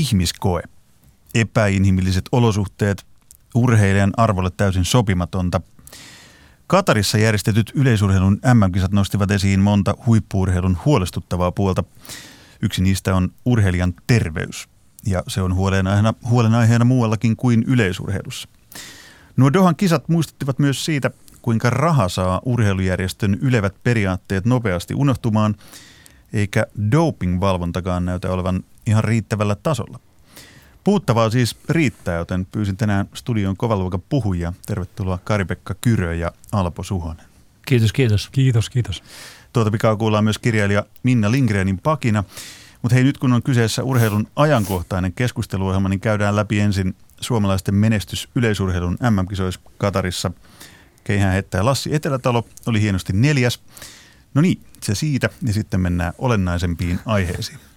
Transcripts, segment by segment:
ihmiskoe. Epäinhimilliset olosuhteet, urheilijan arvolle täysin sopimatonta. Katarissa järjestetyt yleisurheilun MM-kisat nostivat esiin monta huippuurheilun huolestuttavaa puolta. Yksi niistä on urheilijan terveys, ja se on huolenaiheena, huolenaiheena muuallakin kuin yleisurheilussa. Nuo Dohan kisat muistuttivat myös siitä, kuinka raha saa urheilujärjestön ylevät periaatteet nopeasti unohtumaan, eikä doping-valvontakaan näytä olevan ihan riittävällä tasolla. Puuttavaa siis riittää, joten pyysin tänään studion kovaluokan puhujia. Tervetuloa Kari-Pekka Kyrö ja Alpo Suhonen. Kiitos, kiitos. Kiitos, kiitos. Tuota pikaa kuullaan myös kirjailija Minna Lindgrenin pakina. Mutta hei, nyt kun on kyseessä urheilun ajankohtainen keskusteluohjelma, niin käydään läpi ensin suomalaisten menestys yleisurheilun MM-kisoissa Katarissa. Keihään heittää Lassi Etelätalo oli hienosti neljäs. No niin, se siitä ja sitten mennään olennaisempiin aiheisiin.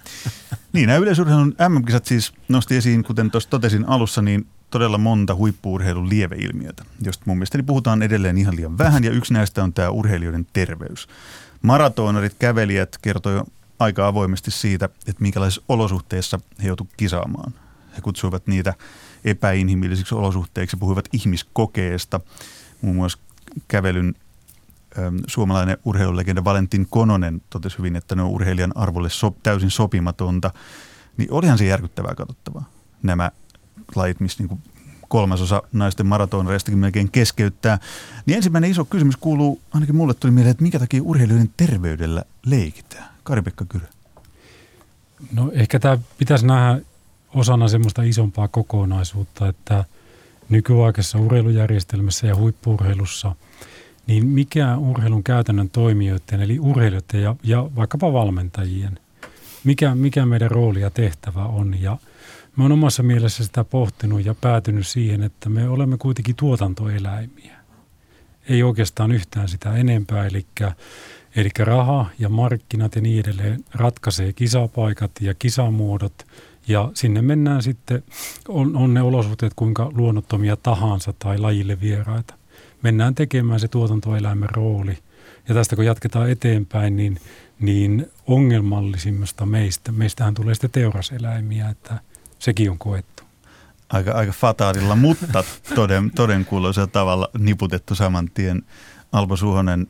Niin, nämä yleisurheilun MM-kisat siis nosti esiin, kuten tuossa totesin alussa, niin todella monta huippuurheilun lieveilmiötä, josta mun mielestäni puhutaan edelleen ihan liian vähän, ja yksi näistä on tämä urheilijoiden terveys. Maratonarit, kävelijät kertoi aika avoimesti siitä, että minkälaisissa olosuhteissa he joutuivat kisaamaan. He kutsuivat niitä epäinhimillisiksi olosuhteiksi, puhuivat ihmiskokeesta, muun muassa kävelyn suomalainen urheilulegenda Valentin Kononen totesi hyvin, että ne on urheilijan arvolle so, täysin sopimatonta. Niin olihan se järkyttävää katsottavaa. Nämä lajit, missä niin kolmasosa naisten maratonareistakin melkein keskeyttää. Niin ensimmäinen iso kysymys kuuluu, ainakin mulle tuli mieleen, että minkä takia urheilijoiden terveydellä leikitään? Kari-Pekka Kyrö. No ehkä tämä pitäisi nähdä osana semmoista isompaa kokonaisuutta, että nykyaikaisessa urheilujärjestelmässä ja huippuurheilussa – niin mikä urheilun käytännön toimijoiden, eli urheilijoiden ja, ja vaikkapa valmentajien, mikä, mikä meidän rooli ja tehtävä on. Ja mä oon omassa mielessä sitä pohtinut ja päätynyt siihen, että me olemme kuitenkin tuotantoeläimiä. Ei oikeastaan yhtään sitä enempää, eli, eli raha ja markkinat ja niin edelleen ratkaisee kisapaikat ja kisamuodot ja sinne mennään sitten, on, on ne olosuhteet kuinka luonnottomia tahansa tai lajille vieraita mennään tekemään se tuotantoeläimen rooli. Ja tästä kun jatketaan eteenpäin, niin, niin ongelmallisimmasta meistä, meistähän tulee sitten teuraseläimiä, että sekin on koettu. Aika, aika fataalilla, mutta toden, todenkuuloisella tavalla niputettu saman tien. Alpo Suhonen,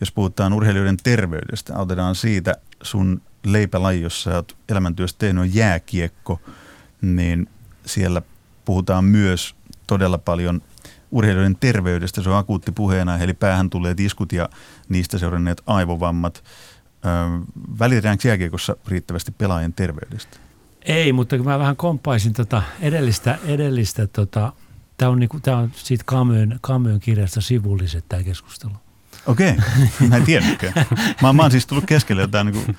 jos puhutaan urheilijoiden terveydestä, otetaan siitä sun leipälaji, jossa olet elämäntyöstä tehnyt on jääkiekko, niin siellä puhutaan myös todella paljon urheilijoiden terveydestä. Se on akuutti puheena, eli päähän tulee diskut ja niistä seuranneet aivovammat. Välitetäänkö jääkiekossa riittävästi pelaajien terveydestä? Ei, mutta kun mä vähän komppaisin tota edellistä, edellistä tota, tämä on, niinku, tää on siitä Kamyön, Kamyön kirjasta sivulliset tämä keskustelu. Okei, mä en tiennytkään. Mä, mä oon siis tullut keskelle jotain niin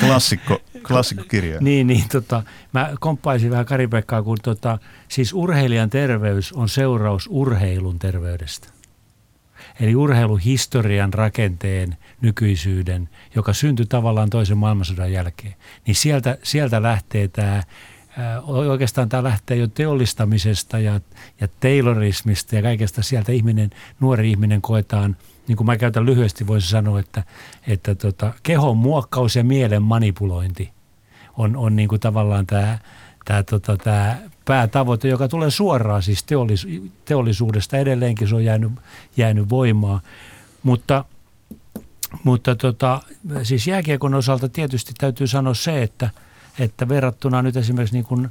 klassikko, klassikkokirjaa. niin, niin tota, mä komppaisin vähän Kari-Pekkaa, kun tota, siis urheilijan terveys on seuraus urheilun terveydestä. Eli urheiluhistorian rakenteen nykyisyyden, joka syntyi tavallaan toisen maailmansodan jälkeen. Niin sieltä, sieltä lähtee tämä oikeastaan tämä lähtee jo teollistamisesta ja, ja taylorismista ja kaikesta sieltä ihminen, nuori ihminen koetaan – niin kuin mä käytän lyhyesti, voisi sanoa, että, että tota, kehon muokkaus ja mielen manipulointi on, on niin kuin tavallaan tämä, tämä, tota, tämä päätavoite, joka tulee suoraan siis teollis- teollisuudesta. Edelleenkin se on jäänyt, jäänyt voimaa. Mutta, mutta tota, siis jääkiekon osalta tietysti täytyy sanoa se, että, että verrattuna nyt esimerkiksi niin kuin,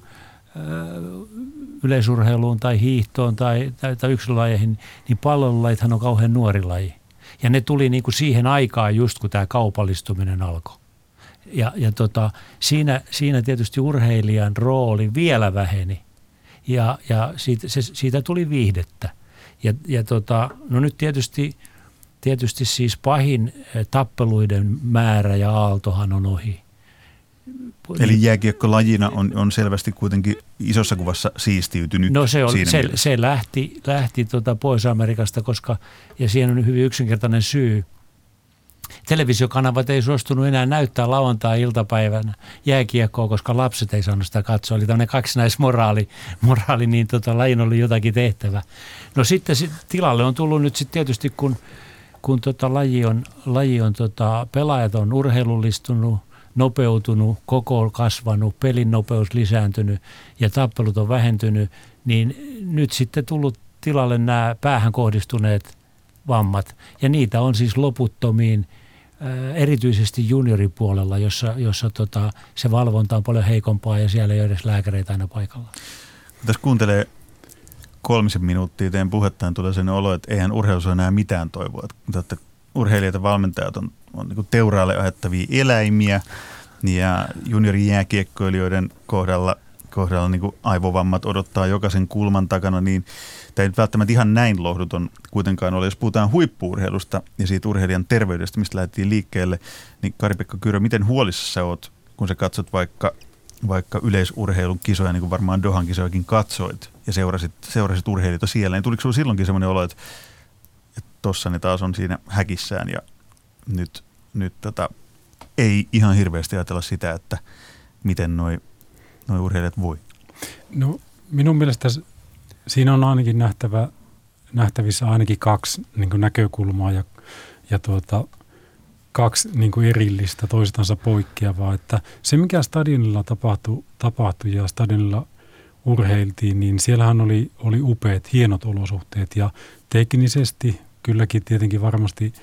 yleisurheiluun tai hiihtoon tai, tai, tai yksilölajeihin, niin pallonlajithan on kauhean nuori laji. Ja ne tuli niin kuin siihen aikaan just kun tämä kaupallistuminen alkoi. Ja, ja tota, siinä, siinä tietysti urheilijan rooli vielä väheni ja, ja siitä, se, siitä tuli viihdettä. Ja, ja tota, no nyt tietysti, tietysti siis pahin tappeluiden määrä ja aaltohan on ohi. Eli jääkiekko lajina on, on selvästi kuitenkin isossa kuvassa siistiytynyt No se, on, se, se lähti, lähti tuota pois Amerikasta, koska, ja siihen on hyvin yksinkertainen syy. Televisiokanavat ei suostunut enää näyttää lauantai-iltapäivänä jääkiekkoa, koska lapset ei saanut sitä katsoa. Eli tämmöinen kaksinaismoraali, moraali, niin tota, lajin oli jotakin tehtävä. No sitten sit, tilalle on tullut nyt sitten tietysti, kun, kun tota, laji on, laji on tota, pelaajat on urheilullistunut – nopeutunut, koko kasvanut, pelin nopeus lisääntynyt ja tappelut on vähentynyt, niin nyt sitten tullut tilalle nämä päähän kohdistuneet vammat. Ja niitä on siis loputtomiin erityisesti junioripuolella, jossa, jossa tota, se valvonta on paljon heikompaa ja siellä ei ole edes lääkäreitä aina paikalla. Tässä kuuntelee kolmisen minuuttia teidän puhettaan tulee sen olo, että eihän urheilussa enää mitään toivoa. Että urheilijat ja valmentajat on, on niin teuraalle ajattavia eläimiä ja juniorijääkiekkoilijoiden kohdalla, kohdalla niin aivovammat odottaa jokaisen kulman takana, niin tämä ei nyt välttämättä ihan näin lohduton kuitenkaan ole. Jos puhutaan huippuurheilusta ja siitä urheilijan terveydestä, mistä lähdettiin liikkeelle, niin Kari-Pekka Kyrö, miten huolissa sä oot, kun sä katsot vaikka, vaikka yleisurheilun kisoja, niin kuin varmaan Dohan kisojakin katsoit, ja seurasit, seurasit urheilijoita siellä, niin tuliko sinulla silloinkin sellainen olo, että tuossa ne taas on siinä häkissään ja nyt, nyt tota, ei ihan hirveästi ajatella sitä, että miten noi, noi urheilijat voi? No minun mielestä siinä on ainakin nähtävä, nähtävissä ainakin kaksi niin näkökulmaa ja, ja tuota, kaksi niin erillistä toistansa poikkeavaa. Että se, mikä stadionilla tapahtui, tapahtui ja stadionilla urheiltiin, niin siellähän oli, oli upeat, hienot olosuhteet ja teknisesti kylläkin tietenkin varmasti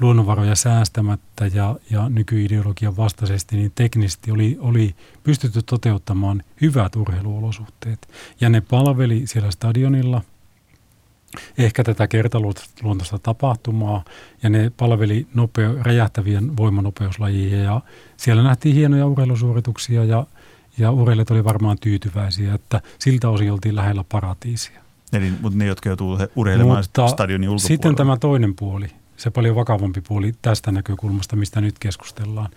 luonnonvaroja säästämättä ja, ja nykyideologian vastaisesti, niin teknisesti oli, oli pystytty toteuttamaan hyvät urheiluolosuhteet. Ja ne palveli siellä stadionilla ehkä tätä kertaluontoista tapahtumaa, ja ne palveli nopea, räjähtävien voimanopeuslajia, ja siellä nähtiin hienoja urheilusuorituksia, ja, ja urheilijat oli varmaan tyytyväisiä, että siltä osin oltiin lähellä paratiisia. Eli mutta ne, jotka joutuu urheilemaan mutta stadionin ulkopuolella. Sitten tämä toinen puoli, se paljon vakavampi puoli tästä näkökulmasta, mistä nyt keskustellaan,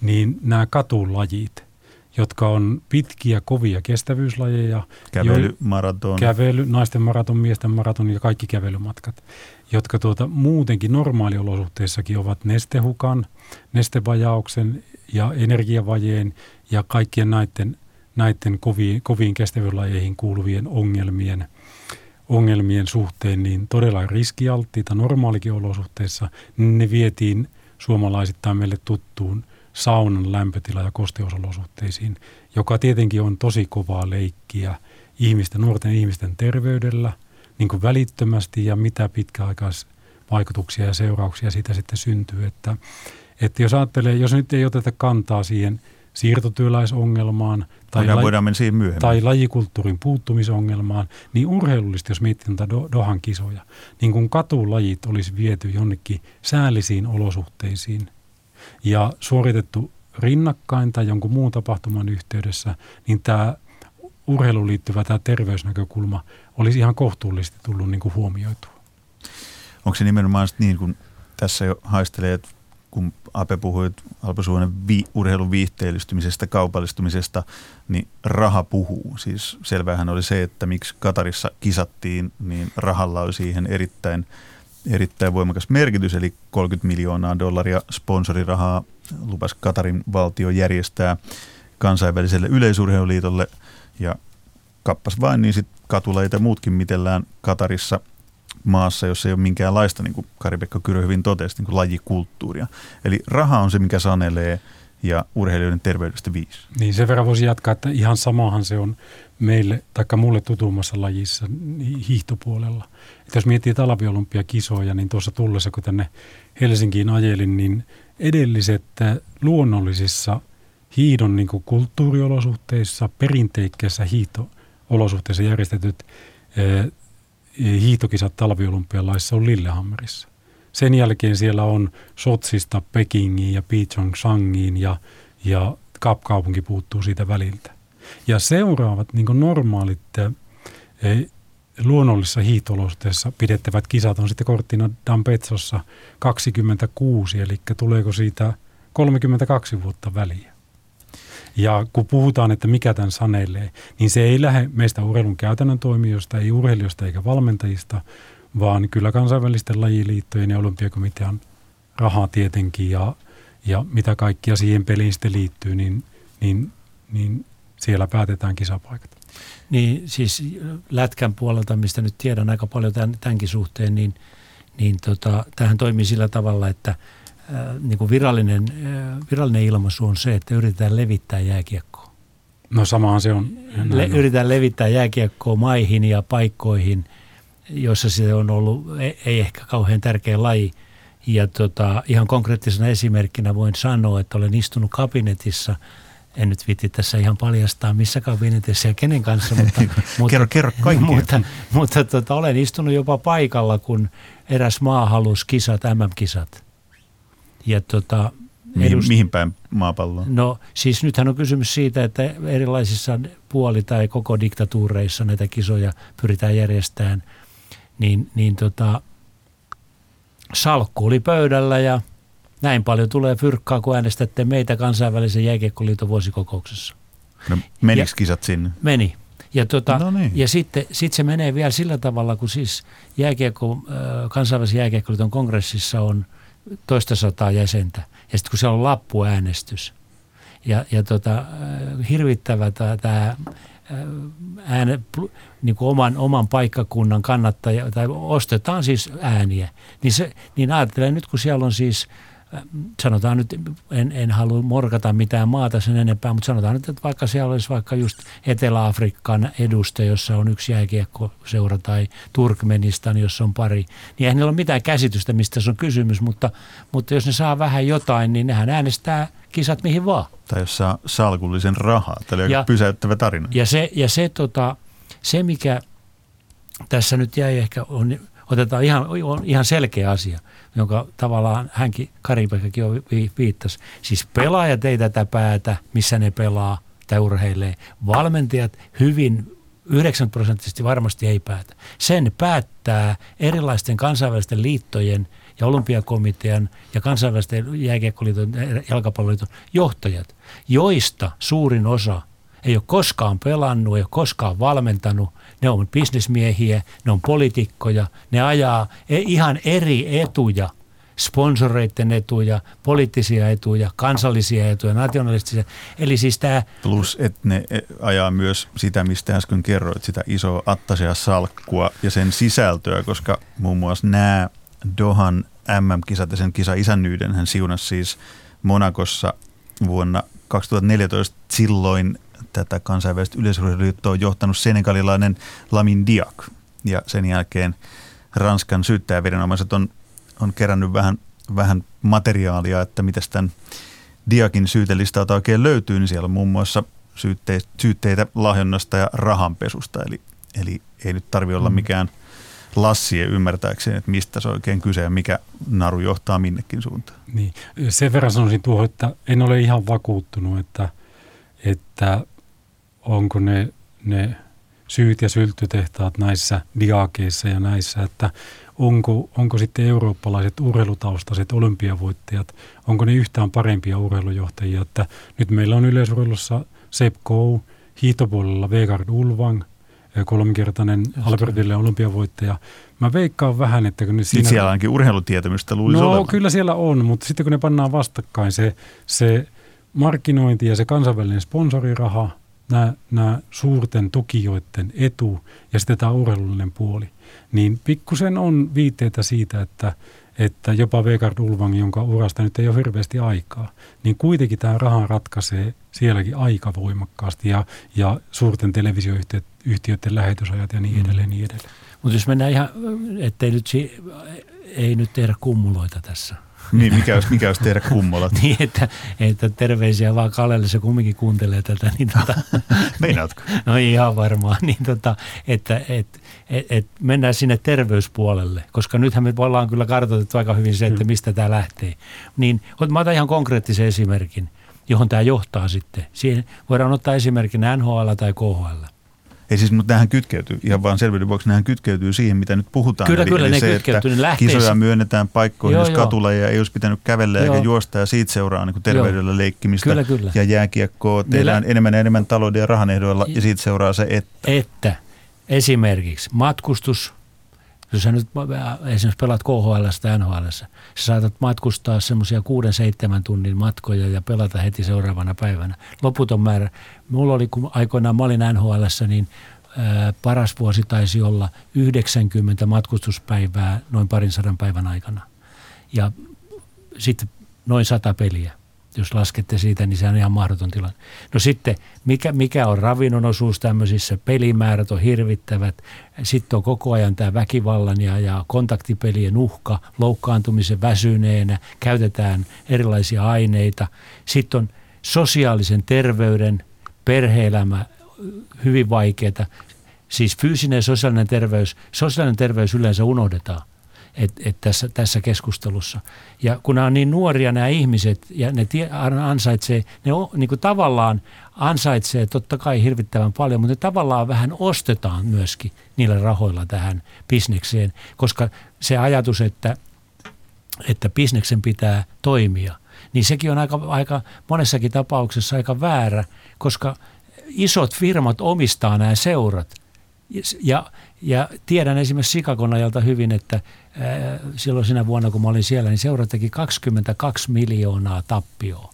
niin nämä katulajit, jotka on pitkiä, kovia kestävyyslajeja. Kävely, maraton. Kävely, naisten maraton, miesten maraton ja kaikki kävelymatkat, jotka tuota, muutenkin normaaliolosuhteissakin ovat nestehukan, nestevajauksen ja energiavajeen ja kaikkien näiden, näiden koviin, koviin kestävyyslajeihin kuuluvien ongelmien – ongelmien suhteen niin todella riskialttiita normaalikin olosuhteissa, niin ne vietiin suomalaisittain meille tuttuun saunan lämpötila- ja kosteusolosuhteisiin, joka tietenkin on tosi kovaa leikkiä ihmisten, nuorten ihmisten terveydellä, niin kuin välittömästi ja mitä pitkäaikaisvaikutuksia ja seurauksia siitä sitten syntyy. Että, että jos ajattelee, jos nyt ei oteta kantaa siihen siirtotyöläisongelmaan – tai, laji, voidaan mennä siihen myöhemmin. tai lajikulttuurin puuttumisongelmaan, niin urheilullisesti, jos miettii näitä Dohan kisoja, niin kun katulajit olisi viety jonnekin säällisiin olosuhteisiin ja suoritettu rinnakkain tai jonkun muun tapahtuman yhteydessä, niin tämä urheiluun liittyvä tämä terveysnäkökulma olisi ihan kohtuullisesti tullut niin kuin huomioitua. Onko se nimenomaan niin, kun tässä jo haistelee, että kun Ape puhui Alpo Suonen vi, urheilun viihteellistymisestä, kaupallistumisesta, niin raha puhuu. Siis selvähän oli se, että miksi Katarissa kisattiin, niin rahalla oli siihen erittäin, erittäin voimakas merkitys, eli 30 miljoonaa dollaria sponsorirahaa lupas Katarin valtio järjestää kansainväliselle yleisurheiluliitolle, ja kappas vain, niin sitten katulajit ja muutkin mitellään Katarissa – maassa, jossa ei ole minkäänlaista, niin kuin Kari-Pekka Kyrö hyvin totesi, niin kuin lajikulttuuria. Eli raha on se, mikä sanelee ja urheilijoiden terveydestä viisi. Niin sen verran voisi jatkaa, että ihan samahan se on meille, taikka mulle tutummassa lajissa hiihtopuolella. Että jos miettii talviolympiakisoja, niin tuossa tullessa, kun tänne Helsinkiin ajelin, niin edelliset luonnollisissa hiidon niin kulttuuriolosuhteissa, perinteikkeissä hiihtoolosuhteissa järjestetyt hiihtokisat talviolympialaissa on Lillehammerissa. Sen jälkeen siellä on Sotsista Pekingiin ja Pyeongchangiin ja, ja Kapkaupunki puuttuu siitä väliltä. Ja seuraavat niin normaalit e, luonnollisissa hiihtolosuhteissa pidettävät kisat on sitten Cortina d'Ampezzossa 26, eli tuleeko siitä 32 vuotta väliä. Ja kun puhutaan, että mikä tämän sanelee, niin se ei lähde meistä urheilun käytännön toimijoista, ei urheilijoista eikä valmentajista, vaan kyllä kansainvälisten lajiliittojen ja olympiakomitean rahaa tietenkin ja, ja mitä kaikkia siihen peliin sitten liittyy, niin, niin, niin siellä päätetään kisapaikat. Niin siis lätkän puolelta, mistä nyt tiedän aika paljon tämän, tämänkin suhteen, niin, niin tota, tähän toimii sillä tavalla, että niin kuin virallinen, virallinen ilmaisu on se, että yritetään levittää jääkiekkoa. No samahan se on. Le, yritetään levittää jääkiekkoa maihin ja paikkoihin, joissa se on ollut, ei, ei ehkä kauhean tärkeä laji. Ja tota, ihan konkreettisena esimerkkinä voin sanoa, että olen istunut kabinetissa – en nyt viitti tässä ihan paljastaa missä kabinetissa ja kenen kanssa, mutta, mutta, kerro, kerro mutta, mutta tota, olen istunut jopa paikalla, kun eräs maa halusi kisat, MM-kisat. Ja tota, mihin, edust... mihin päin maapalloon? No siis nythän on kysymys siitä, että erilaisissa puoli- tai koko diktatuureissa näitä kisoja pyritään järjestämään, niin, niin tota, salkku oli pöydällä ja näin paljon tulee fyrkkaa, kun äänestätte meitä kansainvälisen jääkiekkoliiton vuosikokouksessa. No menikö kisat sinne? Meni. Ja, tota, no niin. ja sitten sit se menee vielä sillä tavalla, kun siis jääkiekko, kansainvälisen jääkiekkoliiton kongressissa on toista sataa jäsentä. Ja sitten kun siellä on lappuäänestys. Ja, ja tota, hirvittävä tämä ääne, niin kuin oman, oman paikkakunnan kannattaja, tai ostetaan siis ääniä, niin, se, niin ajattelen nyt, kun siellä on siis – sanotaan nyt, en, en halua morkata mitään maata sen enempää, mutta sanotaan nyt, että vaikka siellä olisi vaikka just Etelä-Afrikan eduste, jossa on yksi jääkiekkoseura tai Turkmenistan, jossa on pari, niin eihän niillä ole mitään käsitystä, mistä se on kysymys, mutta, mutta jos ne saa vähän jotain, niin nehän äänestää kisat mihin vaan. Tai jos saa salkullisen rahaa. Tämä oli ja, pysäyttävä tarina. Ja se, ja se, tota, se, mikä tässä nyt jäi ehkä, on, otetaan ihan, on ihan selkeä asia – jonka tavallaan hänkin, Karipekakin jo viittasi. Siis pelaajat ei tätä päätä, missä ne pelaa tai urheilee. Valmentajat hyvin 90 prosenttisesti varmasti ei päätä. Sen päättää erilaisten kansainvälisten liittojen ja olympiakomitean ja kansainvälisten jääkiekkoliiton ja jalkapalloliiton johtajat, joista suurin osa ei ole koskaan pelannut, ei ole koskaan valmentanut, ne on bisnesmiehiä, ne on poliitikkoja, ne ajaa e- ihan eri etuja, sponsoreiden etuja, poliittisia etuja, kansallisia etuja, nationalistisia. Eli siis tämä... Plus, että ne e- ajaa myös sitä, mistä äsken kerroit, sitä isoa attasia salkkua ja sen sisältöä, koska muun muassa nämä Dohan MM-kisat ja sen kisa isännyyden hän siunasi siis Monakossa vuonna 2014 silloin tätä kansainvälistä yleisurheiluliittoa on johtanut senegalilainen Lamin Diak. Ja sen jälkeen Ranskan syyttäjäviranomaiset on, on kerännyt vähän, vähän materiaalia, että miten tämän Diakin syytelistalta oikein löytyy, niin siellä on muun muassa syytteitä, syytteitä lahjonnasta ja rahanpesusta. Eli, eli ei nyt tarvi olla mm. mikään lassie ymmärtääkseen, että mistä se on oikein kyse ja mikä naru johtaa minnekin suuntaan. Niin. Sen verran sanoisin tuohon, että en ole ihan vakuuttunut, että, että onko ne, ne syyt ja sylttytehtaat näissä diakeissa ja näissä, että onko, onko sitten eurooppalaiset urheilutaustaiset olympiavoittajat, onko ne yhtään parempia urheilujohtajia, että nyt meillä on yleisurheilussa Sepp Kou, hiihtopuolella Vegard Ulvang, kolminkertainen Albertille olympiavoittaja. Mä veikkaan vähän, että kun ne siinä... Siellä ainakin urheilutietämystä luulisi No olevan. kyllä siellä on, mutta sitten kun ne pannaan vastakkain se, se markkinointi ja se kansainvälinen sponsoriraha nämä, nämä suurten tukijoiden etu ja sitten tämä urheilullinen puoli, niin pikkusen on viitteitä siitä, että, että jopa Vegard Ulvang, jonka urasta nyt ei ole hirveästi aikaa, niin kuitenkin tämä raha ratkaisee sielläkin aika voimakkaasti ja, ja suurten televisioyhtiöiden lähetysajat ja niin mm. edelleen. Niin edelleen. Mutta jos mennään ihan, ettei nyt, ei nyt tehdä kummuloita tässä – niin, mikä olisi, mikä olisi tehdä kummolat? niin, että, että terveisiä vaan Kalelle, se kumminkin kuuntelee tätä. Niin tota, Meinaatko? no ihan varmaan. Niin tota, että et, et, et mennään sinne terveyspuolelle, koska nythän me ollaan kyllä kartoitettu aika hyvin se, että mistä tämä lähtee. Niin, mä otan ihan konkreettisen esimerkin, johon tämä johtaa sitten. Siihen voidaan ottaa esimerkkinä NHL tai KHL. Ei siis, mutta nämähän kytkeytyy, ihan vaan selvyyden vuoksi, nämähän kytkeytyy siihen, mitä nyt puhutaan. Kyllä, eli, kyllä, eli ne se, että kisoja myönnetään paikkoihin, joo, jos katuleja ei olisi pitänyt kävellä joo. eikä juosta ja siitä seuraa niin terveydellä joo. leikkimistä. Kyllä, kyllä. Ja jääkiekkoa tehdään Niillä... enemmän ja enemmän talouden ja rahan ehdoilla ja siitä seuraa se, että. Että esimerkiksi matkustus, jos sä nyt esimerkiksi pelaat KHL tai NHL, sä saatat matkustaa semmoisia kuuden seitsemän tunnin matkoja ja pelata heti seuraavana päivänä. Loputon määrä. Mulla oli, kun aikoinaan mä olin NHL, niin ää, paras vuosi taisi olla 90 matkustuspäivää noin parin sadan päivän aikana. Ja sitten noin sata peliä. Jos laskette siitä, niin se on ihan mahdoton tilanne. No sitten, mikä, mikä on ravinnon osuus tämmöisissä? Pelimäärät on hirvittävät. Sitten on koko ajan tämä väkivallan ja, ja kontaktipelien uhka, loukkaantumisen väsyneenä. Käytetään erilaisia aineita. Sitten on sosiaalisen terveyden, perheelämä hyvin vaikeaa. Siis fyysinen ja sosiaalinen terveys, sosiaalinen terveys yleensä unohdetaan et, et tässä, tässä keskustelussa. Ja kun nämä on niin nuoria nämä ihmiset ja ne tie, ansaitsee, ne on, niin kuin tavallaan ansaitsee totta kai hirvittävän paljon, mutta ne tavallaan vähän ostetaan myöskin niillä rahoilla tähän bisnekseen, koska se ajatus, että, että bisneksen pitää toimia, niin sekin on aika, aika monessakin tapauksessa aika väärä, koska isot firmat omistaa nämä seurat. Ja, ja tiedän esimerkiksi Sikakon ajalta hyvin, että silloin sinä vuonna, kun mä olin siellä, niin seura teki 22 miljoonaa tappioa.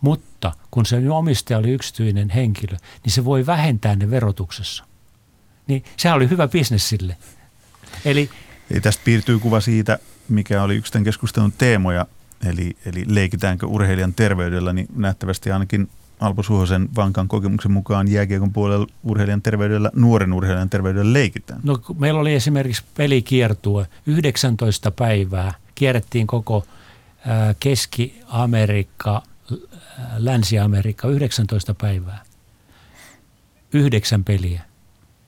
Mutta kun se omistaja oli yksityinen henkilö, niin se voi vähentää ne verotuksessa. Niin sehän oli hyvä bisnes sille. Eli, Eli tästä piirtyy kuva siitä, mikä oli yksi tämän keskustelun teemoja, eli, eli leikitäänkö urheilijan terveydellä, niin nähtävästi ainakin Alpo Suhosen vankan kokemuksen mukaan jääkiekon puolella urheilijan terveydellä, nuoren urheilijan terveydellä leikitään? No meillä oli esimerkiksi pelikiertue 19 päivää. Kierrettiin koko Keski-Amerikka, Länsi-Amerikka 19 päivää. Yhdeksän peliä.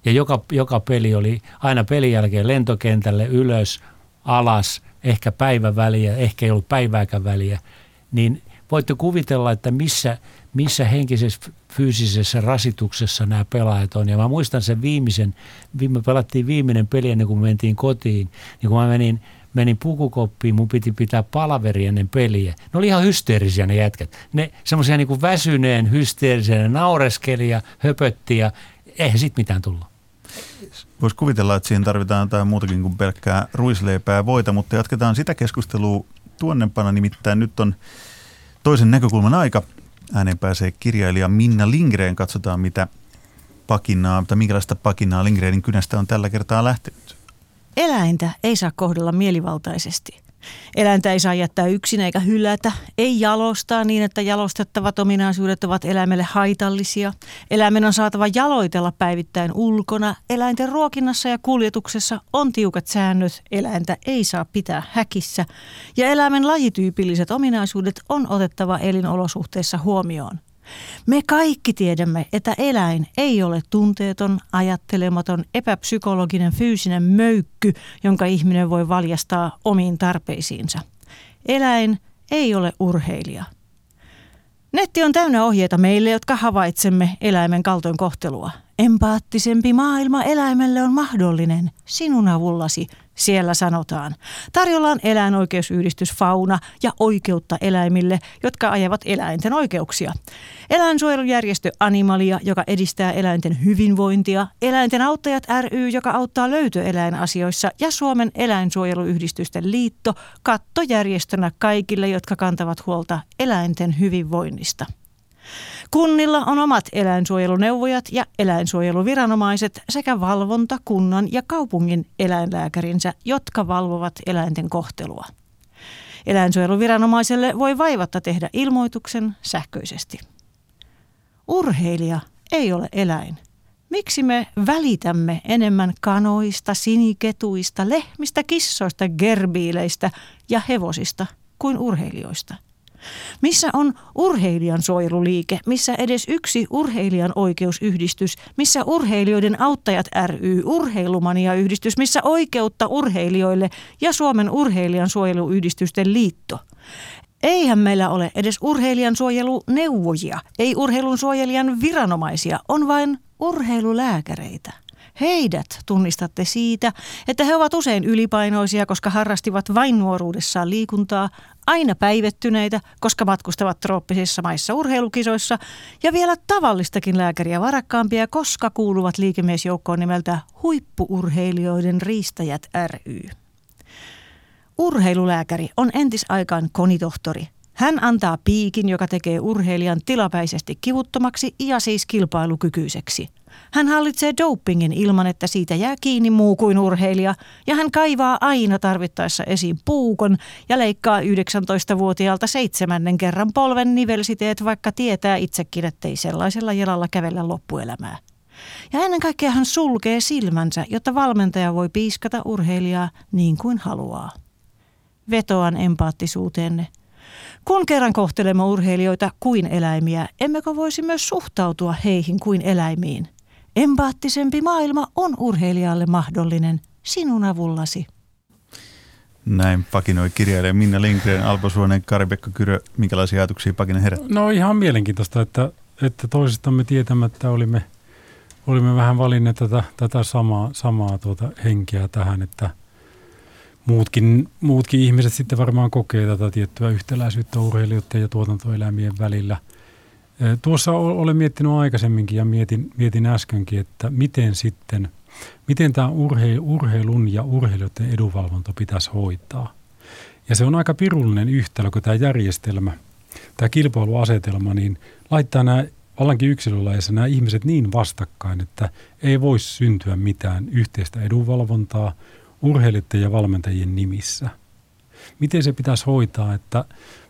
Ja joka, joka peli oli aina pelin jälkeen lentokentälle ylös, alas, ehkä päivän väliä, ehkä ei ollut päivääkään väliä. Niin voitte kuvitella, että missä, missä henkisessä fyysisessä rasituksessa nämä pelaajat on. Ja mä muistan sen viimeisen, me pelattiin viimeinen peli ennen kuin me mentiin kotiin, niin kun mä menin, menin pukukoppiin, mun piti pitää palaveri ennen peliä. Ne oli ihan hysteerisiä ne jätkät. Ne semmoisia niin väsyneen, hysteerisiä, ne naureskeli ja höpötti ja eihän sit mitään tullut. Voisi kuvitella, että siihen tarvitaan jotain muutakin kuin pelkkää ruisleipää voita, mutta jatketaan sitä keskustelua tuonnempana. Nimittäin nyt on toisen näkökulman aika. Ääneen pääsee kirjailija Minna Lindgren. Katsotaan, mitä pakinaa, tai minkälaista pakinaa Lindgrenin kynästä on tällä kertaa lähtenyt. Eläintä ei saa kohdella mielivaltaisesti. Eläintä ei saa jättää yksin eikä hylätä, ei jalostaa niin, että jalostettavat ominaisuudet ovat eläimelle haitallisia. Eläimen on saatava jaloitella päivittäin ulkona. Eläinten ruokinnassa ja kuljetuksessa on tiukat säännöt. Eläintä ei saa pitää häkissä. Ja eläimen lajityypilliset ominaisuudet on otettava elinolosuhteissa huomioon. Me kaikki tiedämme, että eläin ei ole tunteeton, ajattelematon, epäpsykologinen fyysinen möykky, jonka ihminen voi valjastaa omiin tarpeisiinsa. Eläin ei ole urheilija. Netti on täynnä ohjeita meille, jotka havaitsemme eläimen kaltoinkohtelua. Empaattisempi maailma eläimelle on mahdollinen sinun avullasi, siellä sanotaan. Tarjolla on eläinoikeusyhdistys Fauna ja oikeutta eläimille, jotka ajavat eläinten oikeuksia. Eläinsuojelujärjestö Animalia, joka edistää eläinten hyvinvointia, Eläinten auttajat ry, joka auttaa löytöeläinasioissa ja Suomen eläinsuojeluyhdistysten liitto kattojärjestönä kaikille, jotka kantavat huolta eläinten hyvinvoinnista. Kunnilla on omat eläinsuojeluneuvojat ja eläinsuojeluviranomaiset sekä valvonta kunnan ja kaupungin eläinlääkärinsä, jotka valvovat eläinten kohtelua. Eläinsuojeluviranomaiselle voi vaivatta tehdä ilmoituksen sähköisesti. Urheilija ei ole eläin. Miksi me välitämme enemmän kanoista, siniketuista, lehmistä, kissoista, gerbiileistä ja hevosista kuin urheilijoista? Missä on urheilijan suojeluliike, missä edes yksi urheilijan oikeusyhdistys, missä urheilijoiden auttajat ry, urheilumania-yhdistys, missä oikeutta urheilijoille ja Suomen urheilijan suojeluyhdistysten liitto. Eihän meillä ole edes urheilijan suojeluneuvojia, ei urheilun suojelijan viranomaisia, on vain urheilulääkäreitä. Heidät tunnistatte siitä, että he ovat usein ylipainoisia, koska harrastivat vain nuoruudessaan liikuntaa, aina päivettyneitä, koska matkustavat trooppisissa maissa urheilukisoissa, ja vielä tavallistakin lääkäriä varakkaampia, koska kuuluvat liikemiesjoukkoon nimeltä Huippuurheilijoiden riistäjät ry. Urheilulääkäri on entisaikaan konitohtori. Hän antaa piikin, joka tekee urheilijan tilapäisesti kivuttomaksi ja siis kilpailukykyiseksi. Hän hallitsee dopingin ilman, että siitä jää kiinni muu kuin urheilija, ja hän kaivaa aina tarvittaessa esiin puukon ja leikkaa 19-vuotiaalta seitsemännen kerran polven nivelsiteet, vaikka tietää itsekin, ettei sellaisella jalalla kävellä loppuelämää. Ja ennen kaikkea hän sulkee silmänsä, jotta valmentaja voi piiskata urheilijaa niin kuin haluaa. Vetoan empaattisuuteenne. Kun kerran kohtelemme urheilijoita kuin eläimiä, emmekö voisi myös suhtautua heihin kuin eläimiin? Empaattisempi maailma on urheilijalle mahdollinen sinun avullasi. Näin pakinoi kirjailija Minna Lindgren, Alpo Suonen, Kari-Pekka Kyrö. Minkälaisia ajatuksia pakina herättää? No ihan mielenkiintoista, että, että toisistamme tietämättä olimme, olimme vähän valinneet tätä, tätä samaa, samaa tuota henkeä tähän, että muutkin, muutkin ihmiset sitten varmaan kokee tätä tiettyä yhtäläisyyttä urheilijoiden ja tuotantoeläimien välillä – Tuossa olen miettinyt aikaisemminkin ja mietin, mietin äskenkin, että miten sitten, miten tämä urhe, urheilun ja urheilijoiden edunvalvonta pitäisi hoitaa. Ja se on aika pirullinen yhtälö, kun tämä järjestelmä, tämä kilpailuasetelma, niin laittaa nämä vallankin yksilölajeissa nämä ihmiset niin vastakkain, että ei voisi syntyä mitään yhteistä edunvalvontaa urheilijoiden ja valmentajien nimissä. Miten se pitäisi hoitaa, että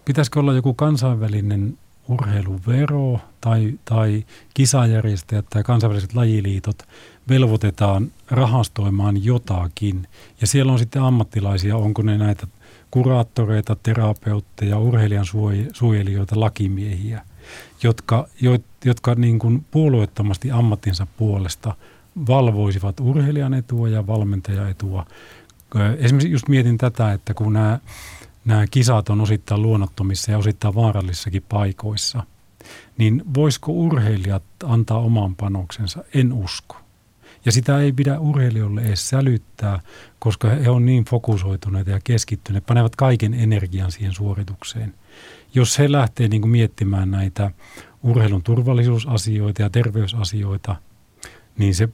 pitäisikö olla joku kansainvälinen urheiluvero tai, tai kisajärjestäjät tai kansainväliset lajiliitot velvoitetaan rahastoimaan jotakin. Ja siellä on sitten ammattilaisia, onko ne näitä kuraattoreita, terapeutteja, urheilijan suojelijoita, lakimiehiä, jotka, jo, jotka niin kuin puolueettomasti ammattinsa puolesta valvoisivat urheilijan etua ja valmentajan etua. Esimerkiksi just mietin tätä, että kun nämä nämä kisat on osittain luonnottomissa ja osittain vaarallisissakin paikoissa, niin voisiko urheilijat antaa oman panoksensa? En usko. Ja sitä ei pidä urheilijoille edes sälyttää, koska he on niin fokusoituneita ja keskittyneet, panevat kaiken energian siihen suoritukseen. Jos he lähtee niin kuin miettimään näitä urheilun turvallisuusasioita ja terveysasioita, niin se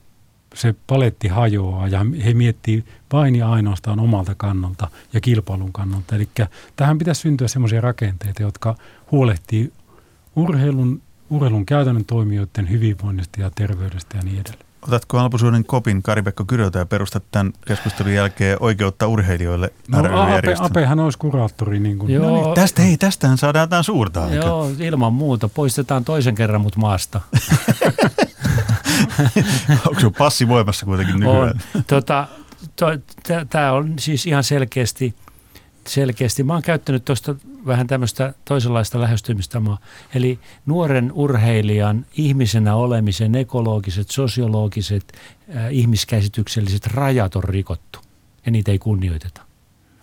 se paletti hajoaa ja he miettii vain ja ainoastaan omalta kannalta ja kilpailun kannalta. Eli tähän pitäisi syntyä sellaisia rakenteita, jotka huolehtii urheilun, urheilun käytännön toimijoiden hyvinvoinnista ja terveydestä ja niin edelleen. Otatko Alposuuden kopin Kari-Pekka Kyröltä ja perustat tämän keskustelun jälkeen oikeutta urheilijoille no, Ape, Apehan olisi kuraattori. Niin kuin. Joo. No niin, tästä, hei, tästähän saadaan jotain suurta Joo, ilman muuta. Poistetaan toisen kerran mut maasta. Onko se passi voimassa kuitenkin nykyään? On. Tota, to, Tämä on siis ihan selkeästi, selkeästi. Mä oon käyttänyt tuosta vähän tämmöistä toisenlaista lähestymistamaa. Eli nuoren urheilijan ihmisenä olemisen ekologiset, sosiologiset, äh, ihmiskäsitykselliset rajat on rikottu ja niitä ei kunnioiteta.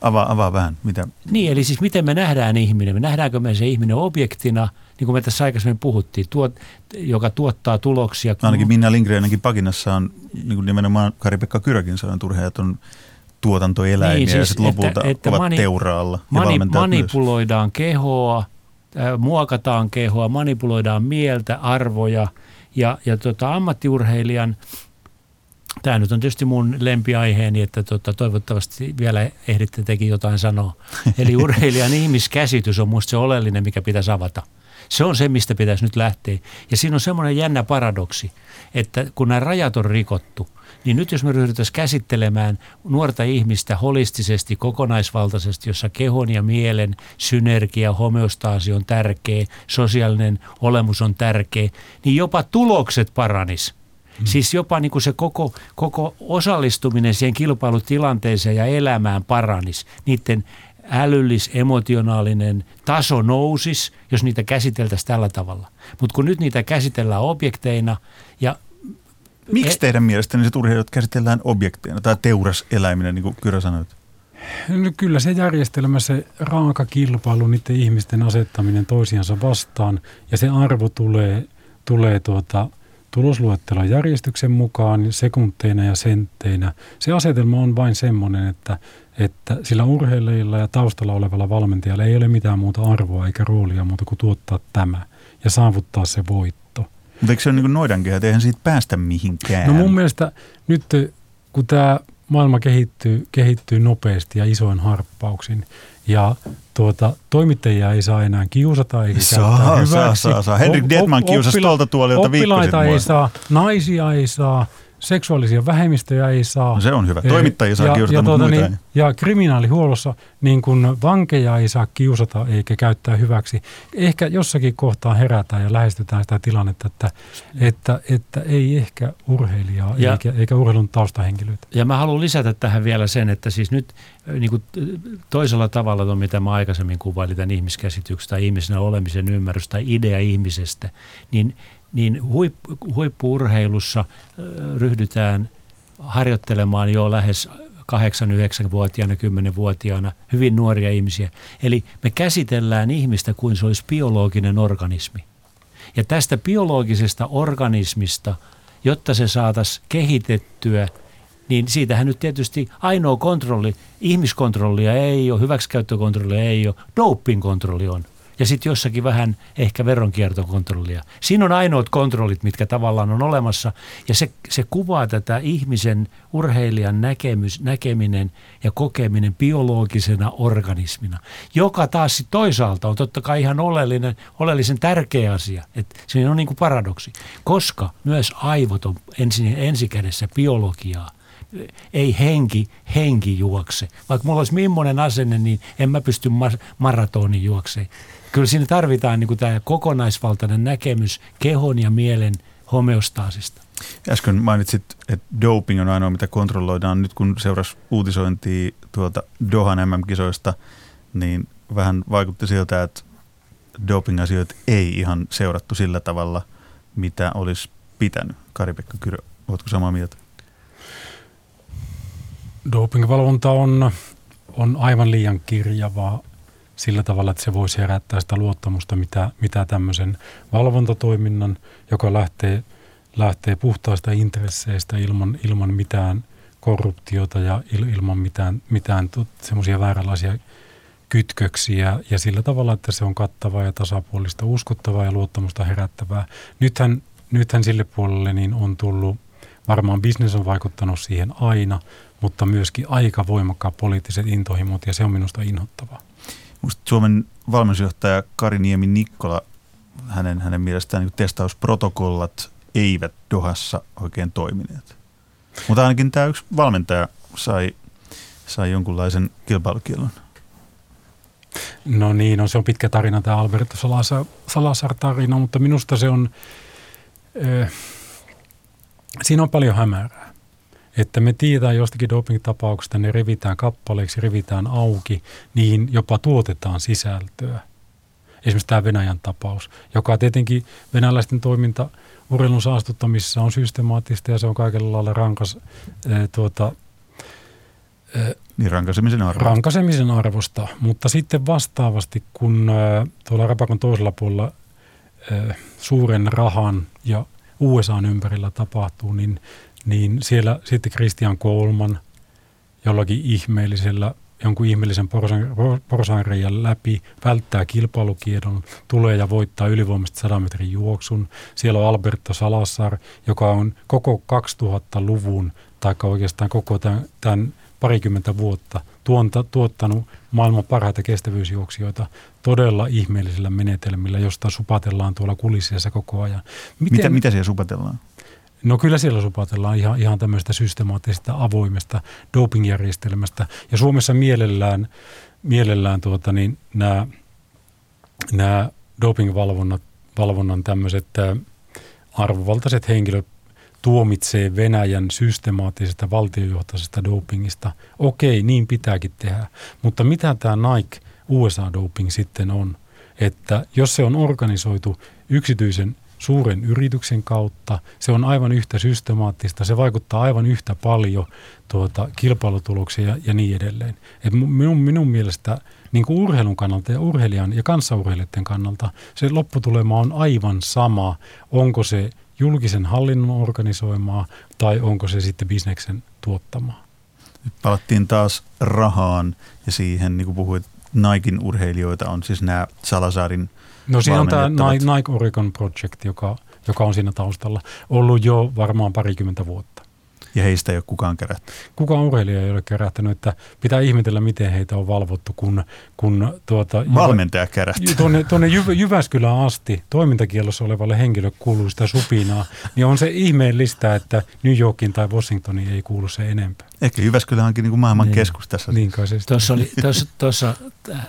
Avaa, avaa vähän. Mitä? Niin, eli siis miten me nähdään ihminen? Me nähdäänkö me se ihminen objektina, niin kuin me tässä aikaisemmin puhuttiin, tuot, joka tuottaa tuloksia. Ainakin Minna Lindgrenenkin pakinassa on, niin kuin nimenomaan Kari-Pekka Kyrökin sanoi, että on tuotantoeläimiä niin, siis, ja sitten lopulta että, että ovat mani, teuraalla. Mani, manipuloidaan myös. kehoa, äh, muokataan kehoa, manipuloidaan mieltä, arvoja ja, ja tota, ammattiurheilijan – Tämä nyt on tietysti mun lempiaiheeni, että tota, toivottavasti vielä ehditte tekin jotain sanoa. Eli urheilijan ihmiskäsitys on minusta se oleellinen, mikä pitäisi avata. Se on se, mistä pitäisi nyt lähteä. Ja siinä on semmoinen jännä paradoksi, että kun nämä rajat on rikottu, niin nyt jos me ryhdyttäisiin käsittelemään nuorta ihmistä holistisesti, kokonaisvaltaisesti, jossa kehon ja mielen synergia, homeostaasi on tärkeä, sosiaalinen olemus on tärkeä, niin jopa tulokset paranis Mm. Siis jopa niin kuin se koko, koko osallistuminen siihen kilpailutilanteeseen ja elämään paranis. Niiden älyllis, emotionaalinen taso nousis, jos niitä käsiteltäisiin tällä tavalla. Mutta kun nyt niitä käsitellään objekteina ja Miksi e- teidän mielestä se urheilijat käsitellään objekteina tai teuraseläiminä, niin kuin Kyrä sanoit? No kyllä se järjestelmä, se raaka kilpailu, niiden ihmisten asettaminen toisiansa vastaan ja se arvo tulee, tulee tuota, tulosluettelon järjestyksen mukaan sekunteina ja sentteinä. Se asetelma on vain semmoinen, että, että sillä urheilijalla ja taustalla olevalla valmentajalla ei ole mitään muuta arvoa eikä roolia muuta kuin tuottaa tämä ja saavuttaa se voitto. Mutta eikö se ole niin noidankehä, että eihän siitä päästä mihinkään? No mun mielestä nyt kun tämä maailma kehittyy, kehittyy nopeasti ja isoin harppauksin. Ja tuota, toimittajia ei saa enää kiusata eikä saa, käyttää hyväksi. Saa, saa, saa. Henrik Detman kiusasi tuolta tuolilta Oppilaita ei saa, naisia ei saa, seksuaalisia vähemmistöjä ei saa. No se on hyvä. Toimittajia saa ja, kiusata, ja, tuota, niin, Ja kriminaalihuollossa niin kun vankeja ei saa kiusata eikä käyttää hyväksi. Ehkä jossakin kohtaa herätään ja lähestytään sitä tilannetta, että, että, että ei ehkä urheilijaa ja, eikä, eikä urheilun taustahenkilöitä. Ja mä haluan lisätä tähän vielä sen, että siis nyt niin kuin toisella tavalla tuon, mitä mä aikaisemmin kuvailin tämän ihmiskäsityksen tai ihmisenä olemisen ymmärrys tai idea ihmisestä, niin niin huippu, huippuurheilussa ryhdytään harjoittelemaan jo lähes 8-9-vuotiaana, 10-vuotiaana, hyvin nuoria ihmisiä. Eli me käsitellään ihmistä kuin se olisi biologinen organismi. Ja tästä biologisesta organismista, jotta se saataisiin kehitettyä, niin siitähän nyt tietysti ainoa kontrolli, ihmiskontrollia ei ole, hyväksikäyttökontrollia ei ole, dopingkontrolli on ja sitten jossakin vähän ehkä veronkiertokontrollia. Siinä on ainoat kontrollit, mitkä tavallaan on olemassa ja se, se kuvaa tätä ihmisen urheilijan näkemys, näkeminen ja kokeminen biologisena organismina, joka taas sit toisaalta on totta kai ihan oleellinen, oleellisen tärkeä asia. että se on niin kuin paradoksi, koska myös aivot on ensin, ensikädessä biologiaa ei henki, henki juokse. Vaikka mulla olisi millainen asenne, niin en mä pysty maratonin juokseen kyllä siinä tarvitaan niin kuin tämä kokonaisvaltainen näkemys kehon ja mielen homeostaasista. Äsken mainitsit, että doping on ainoa, mitä kontrolloidaan. Nyt kun seurasi uutisointia tuolta Dohan MM-kisoista, niin vähän vaikutti siltä, että doping-asioita ei ihan seurattu sillä tavalla, mitä olisi pitänyt. Kari-Pekka Kyrö, oletko samaa mieltä? Dopingvalvonta on, on aivan liian kirjavaa sillä tavalla, että se voisi herättää sitä luottamusta, mitä, mitä tämmöisen valvontatoiminnan, joka lähtee, lähtee puhtaista intresseistä ilman, ilman mitään korruptiota ja il, ilman mitään, mitään semmoisia vääränlaisia kytköksiä ja sillä tavalla, että se on kattavaa ja tasapuolista, uskottavaa ja luottamusta herättävää. Nythän, nythän sille puolelle niin on tullut, varmaan bisnes on vaikuttanut siihen aina, mutta myöskin aika voimakkaat poliittiset intohimot ja se on minusta inhottavaa. Musta Suomen valmennusjohtaja Kari Niemi Nikkola, hänen, hänen mielestään niin testausprotokollat eivät Dohassa oikein toimineet. Mutta ainakin tämä yksi valmentaja sai, sai jonkunlaisen kilpailukielon. No niin, no se on pitkä tarina tämä Alberto Salazar, Salazar tarina, mutta minusta se on, äh, siinä on paljon hämärää että me tiedetään jostakin doping-tapauksesta, ne revitään kappaleiksi, revitään auki, niihin jopa tuotetaan sisältöä. Esimerkiksi tämä Venäjän tapaus, joka tietenkin venäläisten toiminta urheilun saastuttamisessa on systemaattista ja se on kaikella lailla rankas ää, tuota, ää, niin rankasemisen arvosta. rankasemisen arvosta. Mutta sitten vastaavasti, kun ää, tuolla Rapakon toisella puolella suuren rahan ja USAn ympärillä tapahtuu, niin niin siellä sitten Christian Kolman jollakin ihmeellisellä, jonkun ihmeellisen porsaanreijan läpi välttää kilpailukiedon, tulee ja voittaa ylivoimaisesti 100 metrin juoksun. Siellä on Alberto Salazar, joka on koko 2000-luvun, tai oikeastaan koko tämän, tämän parikymmentä vuotta tuonta, tuottanut maailman parhaita kestävyysjuoksijoita todella ihmeellisillä menetelmillä, josta supatellaan tuolla kulississa koko ajan. Miten, mitä, mitä siellä supatellaan? No kyllä siellä supatellaan ihan, ihan tämmöistä systemaattisesta avoimesta dopingjärjestelmästä. Ja Suomessa mielellään, mielellään tuota, niin nämä, nämä dopingvalvonnat, valvonnan tämmöiset arvovaltaiset henkilöt tuomitsee Venäjän systemaattisesta valtiojohtaisesta dopingista. Okei, niin pitääkin tehdä. Mutta mitä tämä Nike USA-doping sitten on? Että jos se on organisoitu yksityisen suuren yrityksen kautta. Se on aivan yhtä systemaattista, se vaikuttaa aivan yhtä paljon tuota, kilpailutuloksiin ja, ja niin edelleen. Et minun, minun mielestä niin kuin urheilun kannalta ja urheilijan ja kanssaurheilijoiden kannalta se lopputulema on aivan sama, onko se julkisen hallinnon organisoimaa tai onko se sitten bisneksen tuottamaa. Nyt palattiin taas rahaan ja siihen, niin kuin puhuit, Naikin urheilijoita on siis nämä Salasarin No siinä on tämä Nike Oregon Project, joka, joka on siinä taustalla ollut jo varmaan parikymmentä vuotta. Ja heistä ei ole kukaan kerätty. Kukaan urheilija ei ole kerättänyt, että pitää ihmetellä, miten heitä on valvottu, kun, kun tuota, Valmentaja kerätty. Tuonne, tuonne Jyv- Jyväskylään asti toimintakielossa olevalle henkilölle kuuluu sitä supinaa, niin on se ihmeellistä, että New Yorkin tai Washingtoniin ei kuulu se enempää. Ehkä Jyväskylä onkin niin kuin maailman Niin. keskus tässä. Niin kai se Tuossa, oli, tuossa, tuossa äh,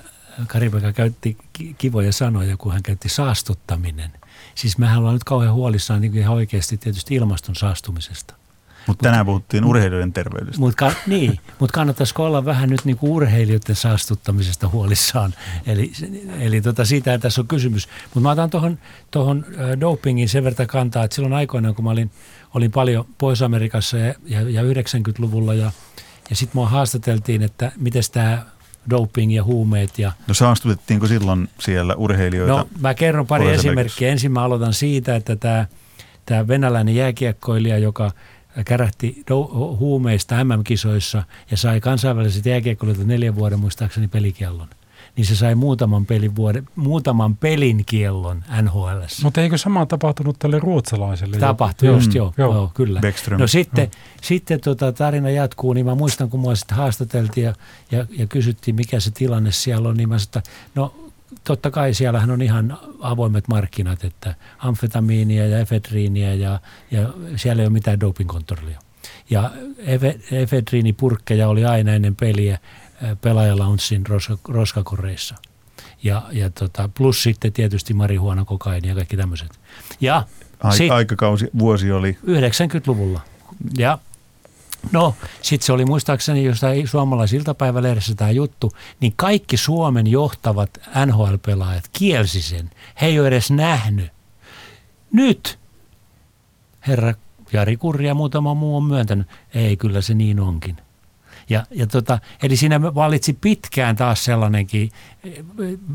Karipeka käytti ki- kivoja sanoja, kun hän käytti saastuttaminen. Siis mehän ollaan nyt kauhean huolissaan niin ihan oikeasti tietysti ilmaston saastumisesta. Mutta tänään puhuttiin urheilijoiden terveydestä. Mutta ka- niin, mut kannattaisiko olla vähän nyt niin kuin urheilijoiden saastuttamisesta huolissaan. Eli, eli tota, siitä tässä on kysymys. Mutta mä otan tuohon tohon, dopingin sen verran kantaa, että silloin aikoinaan, kun mä olin, olin paljon Pohjois-Amerikassa ja, ja, ja 90-luvulla ja, ja sitten mua haastateltiin, että miten tämä doping ja huumeet ja No saastutettiinko silloin siellä urheilijoita? No mä kerron pari esimerkkiä. Ensin mä aloitan siitä, että tämä, tämä venäläinen jääkiekkoilija, joka kärähti huumeista MM-kisoissa ja sai kansainväliset jääkiekkoilijat neljän vuoden muistaakseni pelikiellon. Niin se sai muutaman pelin, vuoden, muutaman pelin kiellon NHL. Mutta eikö sama tapahtunut tälle ruotsalaiselle? Tapahtui Joo. just, joo, joo. joo. joo kyllä. Beckström. No sitten, sitten tota, tarina jatkuu, niin mä muistan, kun mua sitten haastateltiin ja, ja, ja kysyttiin, mikä se tilanne siellä on, niin mä sanoin, että no totta kai siellähän on ihan avoimet markkinat, että amfetamiinia ja efedriiniä ja, ja siellä ei ole mitään dopingkontrollia. Ja efe, efedriinipurkkeja oli aina ennen peliä pelaajalaunsin roska, roskakoreissa. Ja, ja tota, plus sitten tietysti marihuana, kokaini ja kaikki tämmöiset. Ja Ai, sit- aikakausi, vuosi oli 90-luvulla. Ja no, sitten se oli muistaakseni jostain suomalaisiltapäivälehdessä tämä juttu, niin kaikki Suomen johtavat NHL-pelaajat kielsi sen. He ei ole edes nähnyt. Nyt herra Jari Kurri ja muutama muu on myöntänyt, ei kyllä se niin onkin. Ja, ja tota, eli siinä valitsi pitkään taas sellainenkin eh,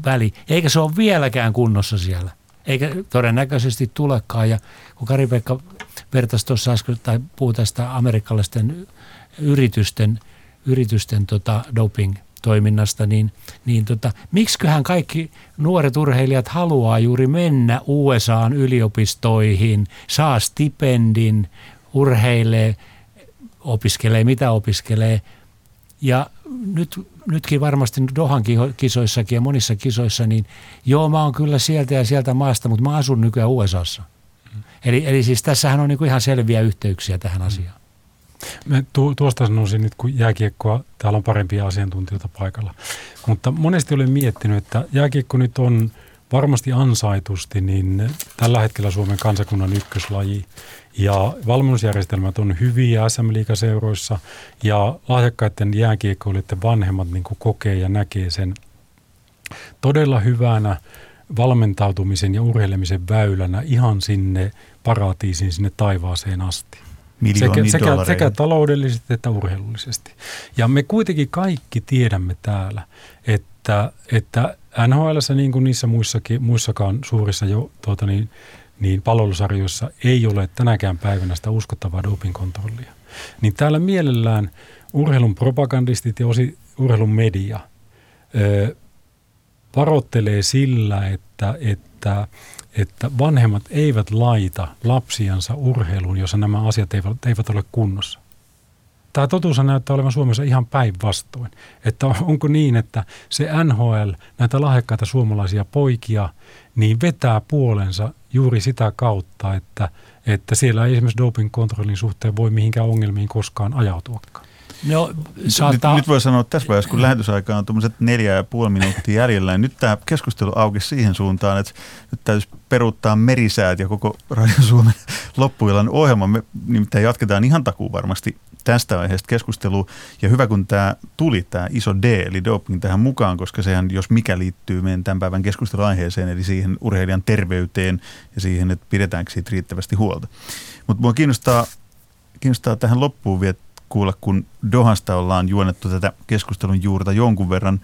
väli, eikä se ole vieläkään kunnossa siellä. Eikä todennäköisesti tulekaan. Ja kun Kari-Pekka vertasi tuossa äsken, tai puhui tästä amerikkalaisten yritysten, yritysten tota doping-toiminnasta, niin, niin tota, miksiköhän kaikki nuoret urheilijat haluaa juuri mennä USAan yliopistoihin, saa stipendin, urheilee, opiskelee mitä opiskelee. Ja nyt, nytkin varmasti Dohan kisoissakin ja monissa kisoissa, niin joo, mä oon kyllä sieltä ja sieltä maasta, mutta mä asun nykyään USAssa. Eli, eli siis tässähän on niinku ihan selviä yhteyksiä tähän asiaan. Mä tu, tuosta sanoisin nyt, kun jääkiekkoa, täällä on parempia asiantuntijoita paikalla. Mutta monesti olen miettinyt, että jääkiekko nyt on varmasti ansaitusti niin tällä hetkellä Suomen kansakunnan ykköslaji. Ja valmennusjärjestelmät on hyviä SM-liigaseuroissa ja lahjakkaiden jääkiekkoilijoiden vanhemmat niin kokee ja näkee sen todella hyvänä valmentautumisen ja urheilemisen väylänä ihan sinne paratiisiin, sinne taivaaseen asti sekä, sekä, sekä taloudellisesti että urheilullisesti. Ja me kuitenkin kaikki tiedämme täällä, että, että NHL, niin kuin niissä muissakin, muissakaan suurissa jo, tuota niin, niin palvelusarjoissa ei ole tänäkään päivänä sitä uskottavaa dopingkontrollia. Niin täällä mielellään urheilun propagandistit ja osi urheilun media ö, varoittelee sillä, että, että, että vanhemmat eivät laita lapsiansa urheiluun, jossa nämä asiat eivät, eivät ole kunnossa. Tämä totuus näyttää olevan Suomessa ihan päinvastoin. Että onko niin, että se NHL, näitä lahjakkaita suomalaisia poikia, niin vetää puolensa juuri sitä kautta, että, että siellä ei esimerkiksi doping-kontrollin suhteen voi mihinkään ongelmiin koskaan ajautuakaan. No, Nyt, saattaa, nyt voi sanoa että tässä vaiheessa, kun lähetysaika on tuommoiset neljä ja puoli minuuttia jäljellä, niin nyt tämä keskustelu auki siihen suuntaan, että nyt täytyisi peruuttaa merisäät ja koko Radio Suomen loppuillan ohjelma. Me nimittäin jatketaan ihan takuu varmasti tästä aiheesta keskustelua. Ja hyvä, kun tämä tuli, tämä iso D, eli doping tähän mukaan, koska sehän, jos mikä liittyy meidän tämän päivän keskusteluaiheeseen, eli siihen urheilijan terveyteen ja siihen, että pidetäänkö siitä riittävästi huolta. Mutta mua kiinnostaa, kiinnostaa tähän loppuun vielä kuulla, kun Dohasta ollaan juonettu tätä keskustelun juurta jonkun verran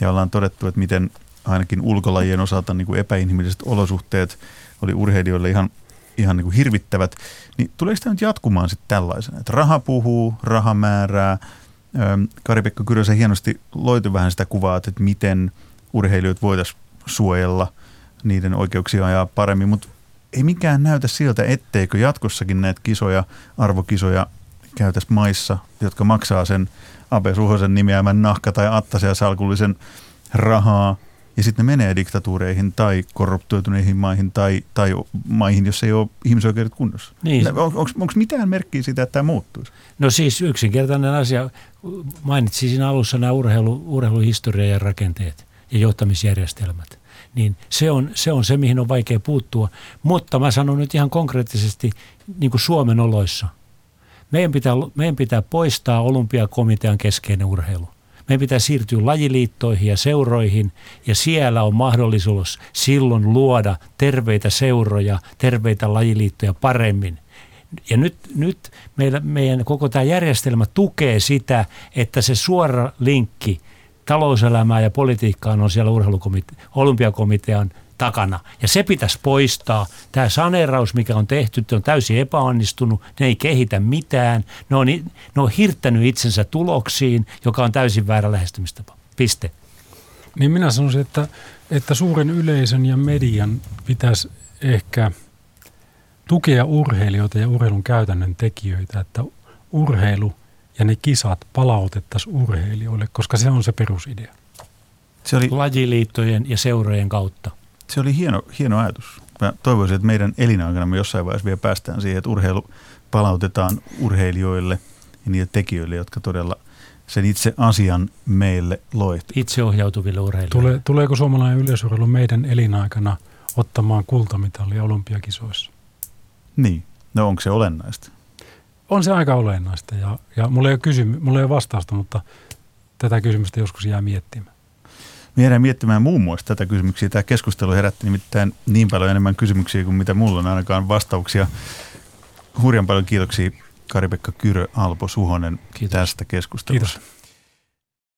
ja ollaan todettu, että miten ainakin ulkolajien osalta niin kuin epäinhimilliset olosuhteet oli urheilijoille ihan, ihan niin kuin hirvittävät, niin tuleeko tämä nyt jatkumaan sitten tällaisena, että raha puhuu, raha määrää, Kari-Pekka Kyrösen hienosti loitu vähän sitä kuvaa, että miten urheilijoita voitaisiin suojella, niiden oikeuksia ajaa paremmin, mutta ei mikään näytä siltä, etteikö jatkossakin näitä kisoja, arvokisoja käytäisiin maissa, jotka maksaa sen Abe Suhosen nimeämän nahka- tai attasia salkullisen rahaa, ja sitten ne menee diktatuureihin tai korruptoituneihin maihin tai, tai maihin, jossa ei ole ihmisoikeudet kunnossa. Niin. On, Onko mitään merkkiä siitä, että tämä muuttuisi? No siis yksinkertainen asia. Mainitsin siinä alussa nämä urheilu, urheiluhistoria ja rakenteet ja johtamisjärjestelmät. Niin se on, se on se, mihin on vaikea puuttua. Mutta mä sanon nyt ihan konkreettisesti niin kuin Suomen oloissa. Meidän pitää, meidän pitää poistaa olympiakomitean keskeinen urheilu. Meidän pitää siirtyä lajiliittoihin ja seuroihin ja siellä on mahdollisuus silloin luoda terveitä seuroja, terveitä lajiliittoja paremmin. Ja nyt, nyt meillä, meidän koko tämä järjestelmä tukee sitä, että se suora linkki talouselämää ja politiikkaan on siellä urheilukomite- olympiakomitean takana. Ja se pitäisi poistaa. Tämä saneeraus, mikä on tehty, on täysin epäonnistunut. Ne ei kehitä mitään. Ne on, ne on hirttänyt itsensä tuloksiin, joka on täysin väärä lähestymistapa. Piste. Niin minä sanoisin, että, että suuren yleisön ja median pitäisi ehkä tukea urheilijoita ja urheilun käytännön tekijöitä, että urheilu ja ne kisat palautettaisiin urheilijoille, koska se on se perusidea. Se oli, Lajiliittojen ja seurojen kautta. Se oli hieno, hieno ajatus. Mä toivoisin, että meidän elinaikana me jossain vaiheessa vielä päästään siihen, että urheilu palautetaan urheilijoille ja niille tekijöille, jotka todella sen itse asian meille loihti. Itseohjautuville urheilijoille. Tule, tuleeko suomalainen yleisurheilu meidän elinaikana ottamaan kultamitalia olympiakisoissa? Niin, no onko se olennaista? On se aika olennaista ja, ja mulla, ei ole kysymy, mulla ei ole vastausta, mutta tätä kysymystä joskus jää miettimään. Me jäädään miettimään muun muassa tätä kysymyksiä. Tämä keskustelu herätti nimittäin niin paljon enemmän kysymyksiä kuin mitä mulla on ainakaan vastauksia. Hurjan paljon kiitoksia Kari-Pekka Kyrö, Alpo Suhonen Kiitos. tästä keskustelusta. Kiitos.